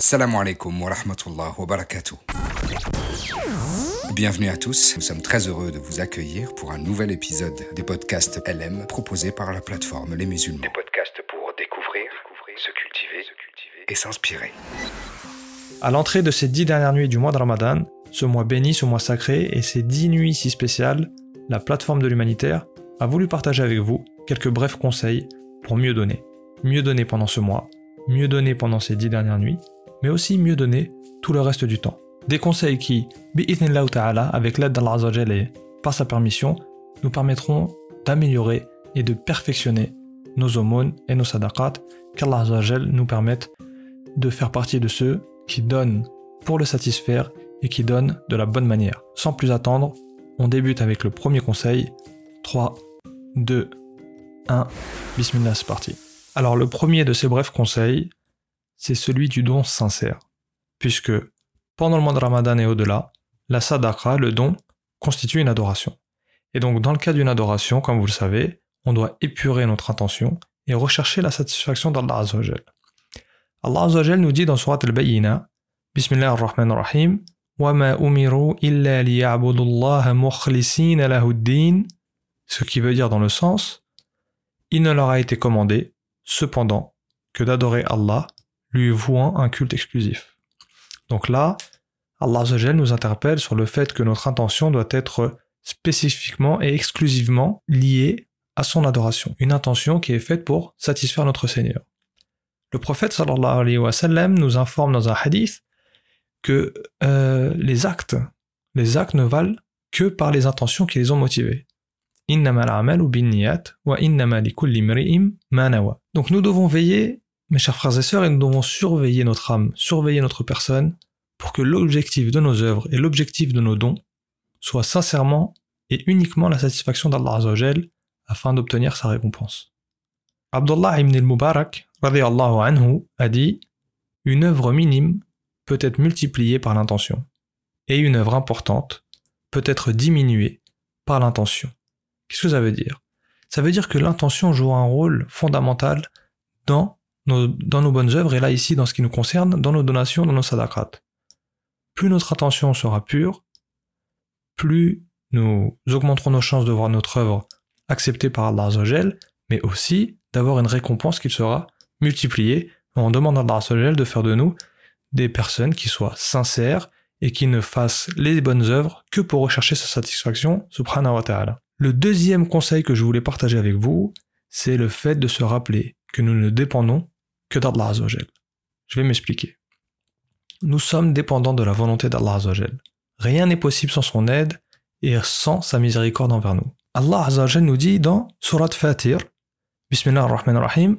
Salam alaikum wa rahmatullah wa barakatuh. Bienvenue à tous, nous sommes très heureux de vous accueillir pour un nouvel épisode des podcasts LM proposés par la plateforme Les Musulmans. Des podcasts pour découvrir, se cultiver et s'inspirer. À l'entrée de ces dix dernières nuits du mois de Ramadan, ce mois béni, ce mois sacré et ces dix nuits si spéciales, la plateforme de l'humanitaire a voulu partager avec vous quelques brefs conseils pour mieux donner. Mieux donner pendant ce mois, mieux donner pendant ces dix dernières nuits, mais aussi mieux donner tout le reste du temps. Des conseils qui, ta'ala, avec l'aide d'Allah et par sa permission, nous permettront d'améliorer et de perfectionner nos aumônes et nos sadaqat, qu'Allah nous permette de faire partie de ceux qui donnent pour le satisfaire et qui donnent de la bonne manière. Sans plus attendre, on débute avec le premier conseil. 3, 2, 1, Bismillah, c'est parti. Alors le premier de ces brefs conseils, c'est celui du don sincère. Puisque pendant le mois de Ramadan et au-delà, la sadaqa, le don, constitue une adoration. Et donc dans le cas d'une adoration, comme vous le savez, on doit épurer notre intention et rechercher la satisfaction d'Allah Azzawajal. Allah Azzawajal nous dit dans Surat al-Bayyina, Bismillah ar-Rahman ar-Rahim, وَمَا أُمِرُوا إِلَّا لِيَعْبُدُوا اللَّهَ مُخْلِصِينَ لَهُ الدِّينَ Ce qui veut dire dans le sens, il ne leur a été commandé, cependant, que d'adorer Allah, lui vouant un culte exclusif. Donc là, Allah nous interpelle sur le fait que notre intention doit être spécifiquement et exclusivement liée à son adoration, une intention qui est faite pour satisfaire notre Seigneur. Le prophète sallallahu alayhi wa sallam nous informe dans un hadith que euh, les actes, les actes ne valent que par les intentions qui les ont motivés. Donc nous devons veiller, mes chers frères et sœurs, nous devons surveiller notre âme, surveiller notre personne, pour que l'objectif de nos œuvres et l'objectif de nos dons soient sincèrement et uniquement la satisfaction d'Allah Azzawajal afin d'obtenir sa récompense. Abdullah ibn al-Mubarak anhu, a dit Une œuvre minime peut être multipliée par l'intention, et une œuvre importante peut être diminuée par l'intention. Qu'est-ce que ça veut dire? Ça veut dire que l'intention joue un rôle fondamental dans dans nos bonnes œuvres, et là ici dans ce qui nous concerne, dans nos donations, dans nos sadaqat. Plus notre attention sera pure, plus nous augmenterons nos chances de voir notre œuvre acceptée par Allah mais aussi d'avoir une récompense qui sera multipliée. On demande à Allah de faire de nous des personnes qui soient sincères et qui ne fassent les bonnes œuvres que pour rechercher sa satisfaction, subhanahu wa. Le deuxième conseil que je voulais partager avec vous, c'est le fait de se rappeler que nous ne dépendons que d'Allah Azzawajal. Je vais m'expliquer. Nous sommes dépendants de la volonté d'Allah Azzawajal. Rien n'est possible sans son aide et sans sa miséricorde envers nous. Allah Azzawajal nous dit dans Surat Fatir, Bismillah ar-Rahman ar-Rahim,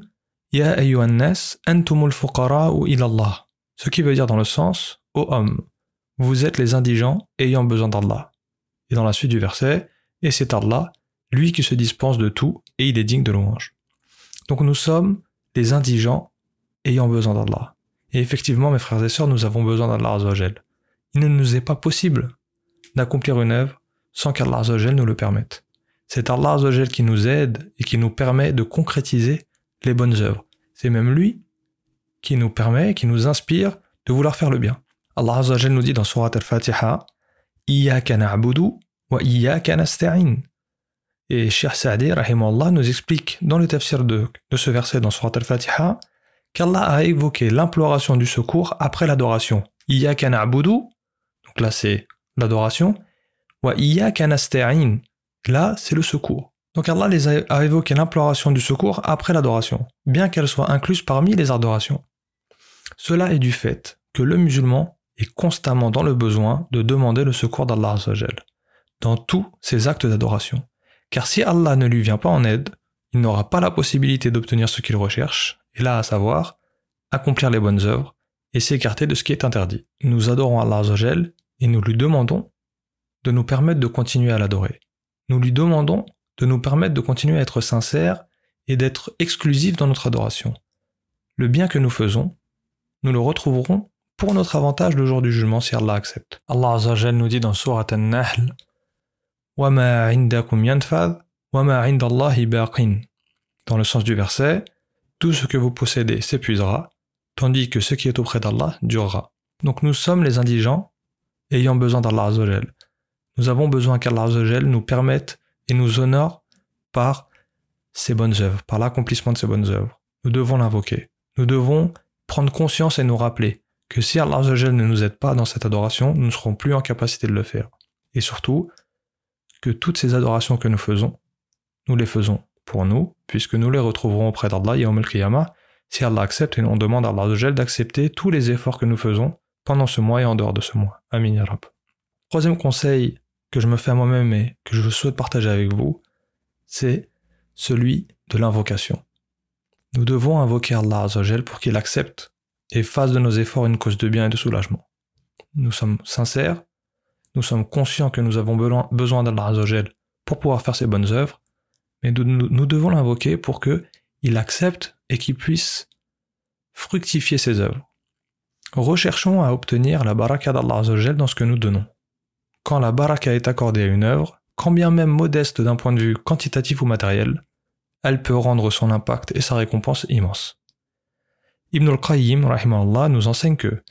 Ya ayyuhan nas, antumul fuqara'u ila Allah. Ce qui veut dire dans le sens, ô homme, vous êtes les indigents ayant besoin d'Allah. Et dans la suite du verset, et c'est Allah, lui qui se dispense de tout, et il est digne de louange. Donc nous sommes les indigents ayant besoin d'Allah. Et effectivement, mes frères et sœurs, nous avons besoin d'Allah Azzawajal. Il ne nous est pas possible d'accomplir une œuvre sans qu'Allah Azzawajal nous le permette. C'est Allah Azzawajal qui nous aide et qui nous permet de concrétiser les bonnes œuvres. C'est même lui qui nous permet, qui nous inspire de vouloir faire le bien. Allah Azzawajal nous dit dans Surat al-Fatiha Iyaka na'budu et Cheikh Sa'di, nous explique dans le tafsir de, de ce verset dans Surat al-Fatiha qu'Allah a évoqué l'imploration du secours après l'adoration. Iyaka na'budu, donc là c'est l'adoration, wa iyaka nasta'in, là c'est le secours. Donc Allah a évoqué l'imploration du secours après l'adoration, bien qu'elle soit incluse parmi les adorations. Cela est du fait que le musulman est constamment dans le besoin de demander le secours d'Allah dans tous ses actes d'adoration. Car si Allah ne lui vient pas en aide, il n'aura pas la possibilité d'obtenir ce qu'il recherche, et là à savoir, accomplir les bonnes œuvres et s'écarter de ce qui est interdit. Nous adorons Allah Azzawajal et nous lui demandons de nous permettre de continuer à l'adorer. Nous lui demandons de nous permettre de continuer à être sincères et d'être exclusifs dans notre adoration. Le bien que nous faisons, nous le retrouverons pour notre avantage le jour du jugement si Allah accepte. Allah nous dit dans Surat An-Nahl dans le sens du verset, tout ce que vous possédez s'épuisera, tandis que ce qui est auprès d'Allah durera. Donc nous sommes les indigents ayant besoin d'Allah Azzawajal. Nous avons besoin qu'Allah Azzawajal nous permette et nous honore par ses bonnes œuvres, par l'accomplissement de ses bonnes œuvres. Nous devons l'invoquer. Nous devons prendre conscience et nous rappeler que si Allah ne nous aide pas dans cette adoration, nous ne serons plus en capacité de le faire. Et surtout, que toutes ces adorations que nous faisons, nous les faisons pour nous, puisque nous les retrouverons auprès d'Allah Yawm al si Allah accepte et on demande à Allah d'accepter tous les efforts que nous faisons pendant ce mois et en dehors de ce mois. Amin ya Troisième conseil que je me fais à moi-même et que je souhaite partager avec vous, c'est celui de l'invocation. Nous devons invoquer Allah pour qu'il accepte et fasse de nos efforts une cause de bien et de soulagement. Nous sommes sincères, nous sommes conscients que nous avons besoin d'Allah pour pouvoir faire ses bonnes œuvres, mais nous, devons l'invoquer pour que il accepte et qu'il puisse fructifier ses œuvres. Recherchons à obtenir la baraka d'Allah dans ce que nous donnons. Quand la baraka est accordée à une œuvre, quand bien même modeste d'un point de vue quantitatif ou matériel, elle peut rendre son impact et sa récompense immense. Ibn al-Qayyim nous enseigne que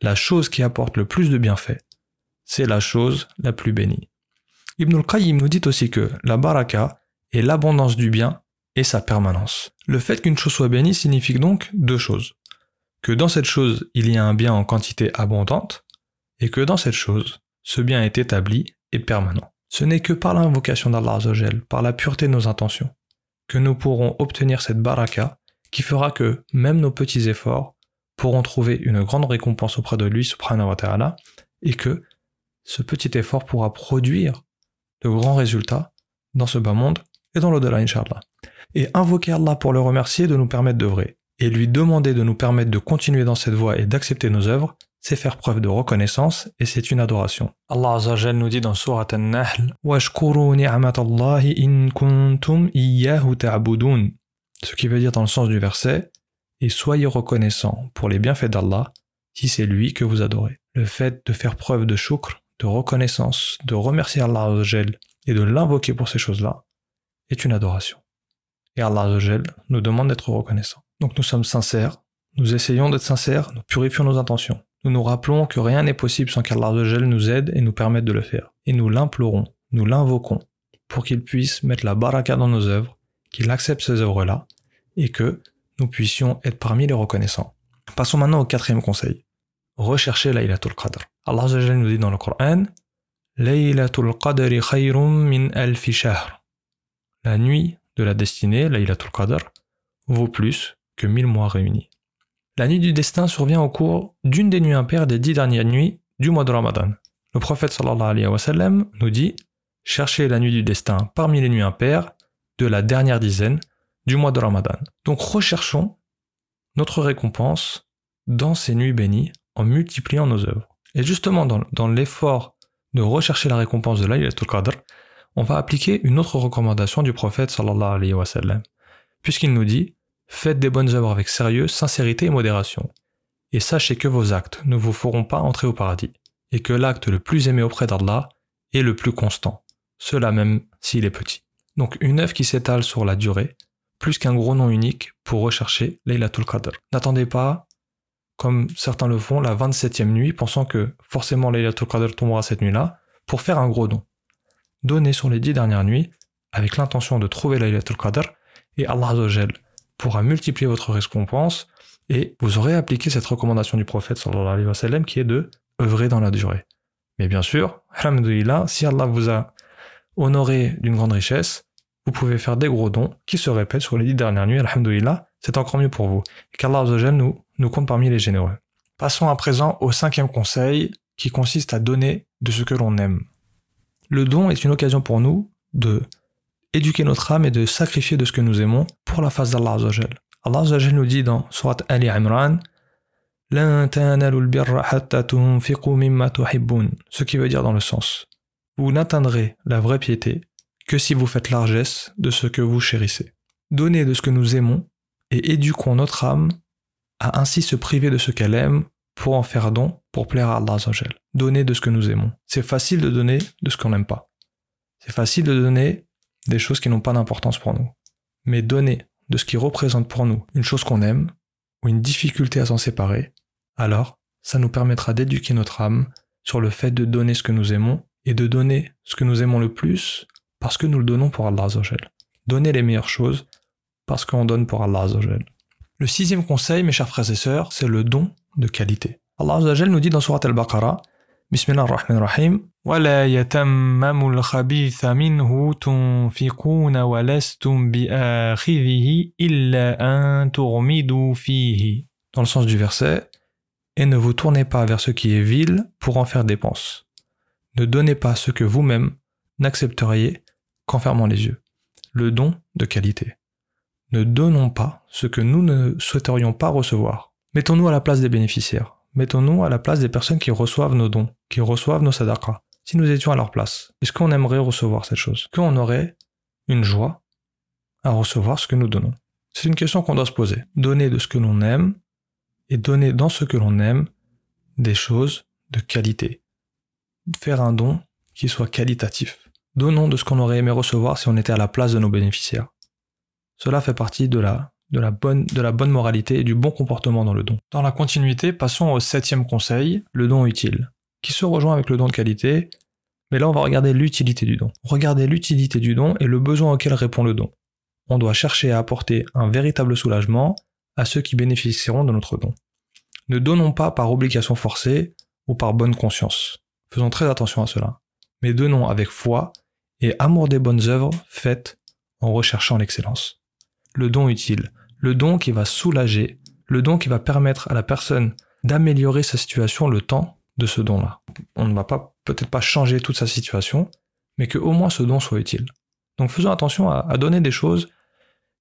la chose qui apporte le plus de bienfaits, c'est la chose la plus bénie. Ibn al-Qayyim nous dit aussi que la baraka est l'abondance du bien et sa permanence. Le fait qu'une chose soit bénie signifie donc deux choses. Que dans cette chose, il y a un bien en quantité abondante, et que dans cette chose, ce bien est établi et permanent. Ce n'est que par l'invocation d'Allah par la pureté de nos intentions, que nous pourrons obtenir cette baraka qui fera que même nos petits efforts pourront trouver une grande récompense auprès de lui, subhanahu wa et que ce petit effort pourra produire de grands résultats dans ce bas monde et dans l'au-delà, inshallah. Et invoquer Allah pour le remercier de nous permettre d'œuvrer, et lui demander de nous permettre de continuer dans cette voie et d'accepter nos œuvres, c'est faire preuve de reconnaissance et c'est une adoration. Allah Azzawajal nous dit dans Surat An-Nahl in kuntum Ce qui veut dire dans le sens du verset Et soyez reconnaissants pour les bienfaits d'Allah si c'est lui que vous adorez. Le fait de faire preuve de shukr, de reconnaissance, de remercier Allah et de l'invoquer pour ces choses-là est une adoration. Et Allah nous demande d'être reconnaissants. Donc nous sommes sincères, nous essayons d'être sincères, nous purifions nos intentions. Nous nous rappelons que rien n'est possible sans qu'Allah nous aide et nous permette de le faire. Et nous l'implorons, nous l'invoquons, pour qu'il puisse mettre la baraka dans nos œuvres, qu'il accepte ces œuvres-là, et que nous puissions être parmi les reconnaissants. Passons maintenant au quatrième conseil. Recherchez Laylatul Qadr. Allah nous dit dans le Coran, Laylatul Qadri khayrum min alfi shahr. La nuit de la destinée, Laylatul Qadr, vaut plus que mille mois réunis. La nuit du destin survient au cours d'une des nuits impaires des dix dernières nuits du mois de Ramadan. Le prophète sallallahu alayhi wa sallam nous dit Cherchez la nuit du destin parmi les nuits impaires de la dernière dizaine du mois de Ramadan. Donc recherchons notre récompense dans ces nuits bénies en multipliant nos œuvres. Et justement, dans, l'effort de rechercher la récompense de l'Aylatul Qadr, on va appliquer une autre recommandation du prophète sallallahu alayhi wa sallam, puisqu'il nous dit Faites des bonnes œuvres avec sérieux, sincérité et modération. Et sachez que vos actes ne vous feront pas entrer au paradis, et que l'acte le plus aimé auprès d'Allah est le plus constant, cela même s'il est petit. Donc une œuvre qui s'étale sur la durée, plus qu'un gros nom unique pour rechercher Laylatul Qadr. N'attendez pas, comme certains le font, la 27e nuit, pensant que forcément Laylatul Qadr tombera cette nuit-là, pour faire un gros don. Donnez sur les dix dernières nuits, avec l'intention de trouver Laylatul Qadr, et Allah pourra multiplier votre récompense et vous aurez appliqué cette recommandation du prophète sallallahu alayhi wa sallam qui est de œuvrer dans la durée. Mais bien sûr, alhamdoulilah, si Allah vous a honoré d'une grande richesse, vous pouvez faire des gros dons qui se répètent sur les dix dernières nuits, alhamdoulilah, c'est encore mieux pour vous. Qu'Allah nous, nous compte parmi les généreux. Passons à présent au cinquième conseil qui consiste à donner de ce que l'on aime. Le don est une occasion pour nous de éduquer notre âme et de sacrifier de ce que nous aimons pour la face d'Allah Azzawajal. Allah Azzawajal nous dit dans Surat Ali Imran ce qui veut dire dans le sens Vous n'atteindrez la vraie piété que si vous faites largesse de ce que vous chérissez. Donnez de ce que nous aimons et éduquons notre âme à ainsi se priver de ce qu'elle aime pour en faire don pour plaire à Allah. Donnez de ce que nous aimons. C'est facile de donner de ce qu'on n'aime pas. C'est facile de donner des choses qui n'ont pas d'importance pour nous. Mais donner de ce qui représente pour nous une chose qu'on aime, ou une difficulté à s'en séparer, alors ça nous permettra d'éduquer notre âme sur le fait de donner ce que nous aimons et de donner ce que nous aimons le plus parce que nous le donnons pour Allah Azzawajal. Donner les meilleures choses parce qu'on donne pour Allah Azzawajal. Le sixième conseil, mes chers frères et sœurs, c'est le don de qualité. Allah Azzawajal nous dit dans Surat Al-Baqarah, Bismillah ar-Rahman ar-Rahim, ولا يتمم الخبيث منه تنفقون ولستم بآخذه إلا أن تغمدوا فيه. Dans le sens du verset, et ne vous tournez pas vers ce qui est vil pour en faire dépense. Ne donnez pas ce que vous-même n'accepteriez qu'en fermant les yeux. Le don de qualité. Ne donnons pas ce que nous ne souhaiterions pas recevoir. Mettons-nous à la place des bénéficiaires. Mettons-nous à la place des personnes qui reçoivent nos dons, qui reçoivent nos sadaqas. Si nous étions à leur place, est-ce qu'on aimerait recevoir cette chose? Qu'on aurait une joie à recevoir ce que nous donnons? C'est une question qu'on doit se poser. Donner de ce que l'on aime et donner dans ce que l'on aime des choses de qualité. Faire un don qui soit qualitatif. Donnons de ce qu'on aurait aimé recevoir si on était à la place de nos bénéficiaires. Cela fait partie de la, de la, bonne, de la bonne moralité et du bon comportement dans le don. Dans la continuité, passons au septième conseil, le don utile, qui se rejoint avec le don de qualité, mais là on va regarder l'utilité du don. Regardez l'utilité du don et le besoin auquel répond le don. On doit chercher à apporter un véritable soulagement à ceux qui bénéficieront de notre don. Ne donnons pas par obligation forcée ou par bonne conscience. Faisons très attention à cela. Mais donnons avec foi et amour des bonnes œuvres faites en recherchant l'excellence. Le don utile, le don qui va soulager, le don qui va permettre à la personne d'améliorer sa situation le temps de ce don-là. On ne va pas peut-être pas changer toute sa situation, mais que au moins ce don soit utile. Donc faisons attention à, à donner des choses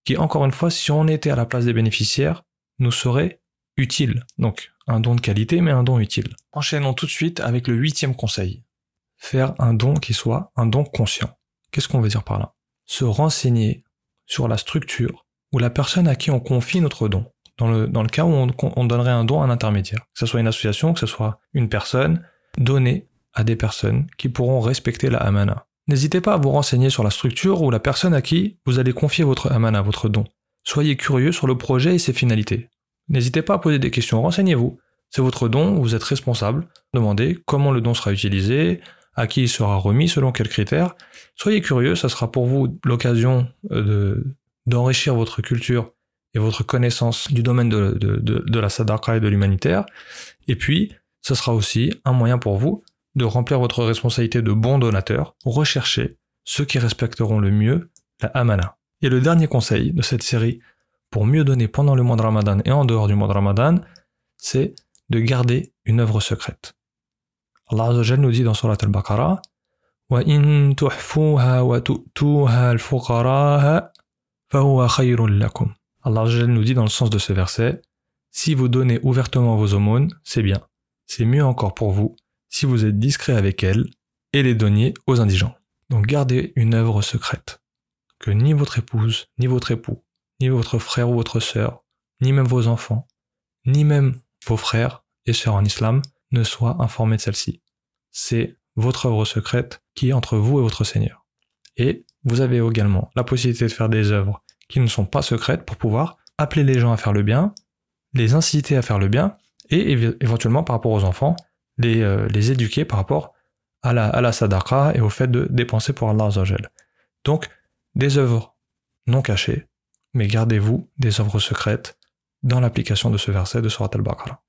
qui, encore une fois, si on était à la place des bénéficiaires, nous serait utile. Donc, un don de qualité, mais un don utile. Enchaînons tout de suite avec le huitième conseil. Faire un don qui soit un don conscient. Qu'est-ce qu'on veut dire par là? Se renseigner sur la structure ou la personne à qui on confie notre don. Dans le, dans le cas où on, on donnerait un don à un intermédiaire, que ce soit une association, que ce soit une personne, donner à des personnes qui pourront respecter la amana. N'hésitez pas à vous renseigner sur la structure ou la personne à qui vous allez confier votre amana, votre don. Soyez curieux sur le projet et ses finalités. N'hésitez pas à poser des questions, renseignez-vous. C'est votre don, vous êtes responsable. Demandez comment le don sera utilisé, à qui il sera remis, selon quels critères. Soyez curieux, ça sera pour vous l'occasion euh, d'enrichir votre culture et votre connaissance du domaine de, de la sadaqa et de l'humanitaire. Et puis, ce sera aussi un moyen pour vous de remplir votre responsabilité de bon donateur, recherchez ceux qui respecteront le mieux la amana. Et le dernier conseil de cette série pour mieux donner pendant le mois de Ramadan et en dehors du mois de Ramadan, c'est de garder une œuvre secrète. Allah Azza nous dit dans Surat Al-Baqarah وَإِن تُحْفُوهَا وَتُؤْتُوهَا الْفُقَرَاءَ فَهُوَ خَيْرٌ لَكُمْ Allah Azza nous dit dans le sens de ce verset Si vous donnez ouvertement vos aumônes, c'est bien. C'est mieux encore pour vous si vous êtes discret avec elle et les donniez aux indigents. Donc gardez une œuvre secrète, que ni votre épouse, ni votre époux, ni votre frère ou votre sœur, ni même vos enfants, ni même vos frères et sœurs en islam ne soient informés de celle-ci. C'est votre œuvre secrète qui est entre vous et votre Seigneur. Et vous avez également la possibilité de faire des œuvres qui ne sont pas secrètes pour pouvoir appeler les gens à faire le bien, les inciter à faire le bien, et éventuellement par rapport aux enfants, euh, les, éduquer par rapport à la, à la et au fait de dépenser pour Allah Azzawajal. Donc, des œuvres non cachées, mais gardez-vous des œuvres secrètes dans l'application de ce verset de Surat al-Baqarah.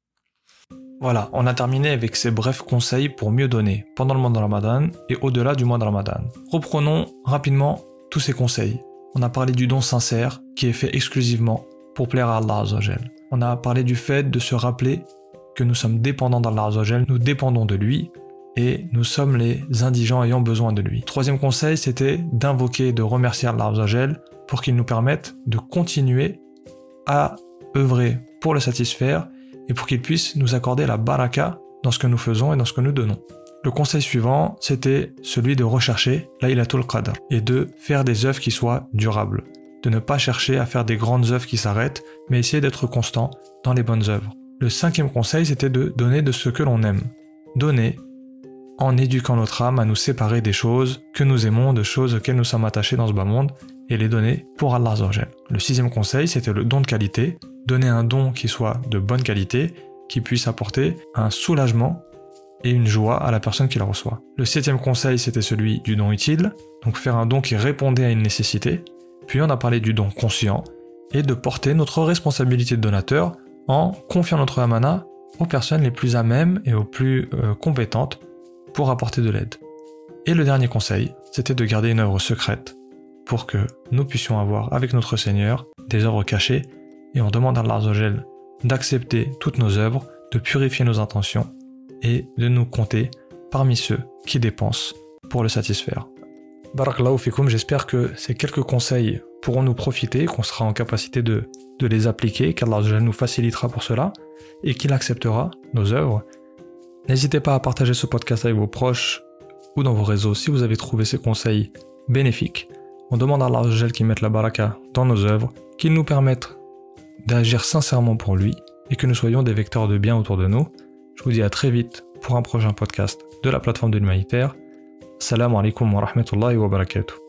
Voilà, on a terminé avec ces brefs conseils pour mieux donner pendant le mois de Ramadan et au-delà du mois de Ramadan. Reprenons rapidement tous ces conseils. On a parlé du don sincère qui est fait exclusivement pour plaire à Allah Azzawajal. On a parlé du fait de se rappeler que nous sommes dépendants d'Allah Azzawajal, nous dépendons de lui et nous sommes les indigents ayant besoin de lui. Troisième conseil, c'était d'invoquer, de remercier Allah Azzawajal pour qu'il nous permette de continuer à œuvrer pour le satisfaire et pour qu'il puisse nous accorder la baraka dans ce que nous faisons et dans ce que nous donnons. Le conseil suivant, c'était celui de rechercher l'Ailatul Qadr et de faire des œuvres qui soient durables, de ne pas chercher à faire des grandes œuvres qui s'arrêtent, mais essayer d'être constant dans les bonnes œuvres. Le cinquième conseil, c'était de donner de ce que l'on aime. Donner en éduquant notre âme à nous séparer des choses que nous aimons, de choses auxquelles nous sommes attachés dans ce bas monde, et les donner pour Allah Le sixième conseil, c'était le don de qualité, donner un don qui soit de bonne qualité, qui puisse apporter un soulagement et une joie à la personne qui le reçoit. Le septième conseil, c'était celui du don utile, donc faire un don qui répondait à une nécessité. Puis on a parlé du don conscient et de porter notre responsabilité de donateur en confiant notre amana aux personnes les plus à même et aux plus euh, compétentes pour apporter de l'aide. Et le dernier conseil, c'était de garder une œuvre secrète pour que nous puissions avoir avec notre Seigneur des œuvres cachées et on demande à Allah d'accepter toutes nos œuvres, de purifier nos intentions et de nous compter parmi ceux qui dépensent pour le satisfaire. Barakallahu fikum, j'espère que ces quelques conseils pourront nous profiter, qu'on sera en capacité de, de les appliquer, qu'Allah nous facilitera pour cela et qu'il acceptera nos œuvres. N'hésitez pas à partager ce podcast avec vos proches ou dans vos réseaux si vous avez trouvé ces conseils bénéfiques. On demande à Allah qu'il mette la baraka dans nos œuvres, qu'il nous permette d'agir sincèrement pour lui et que nous soyons des vecteurs de bien autour de nous. Je vous dis à très vite pour un prochain podcast de la plateforme de l'humanitaire. Salam alaikum wa rahmatullahi wa barakatuh.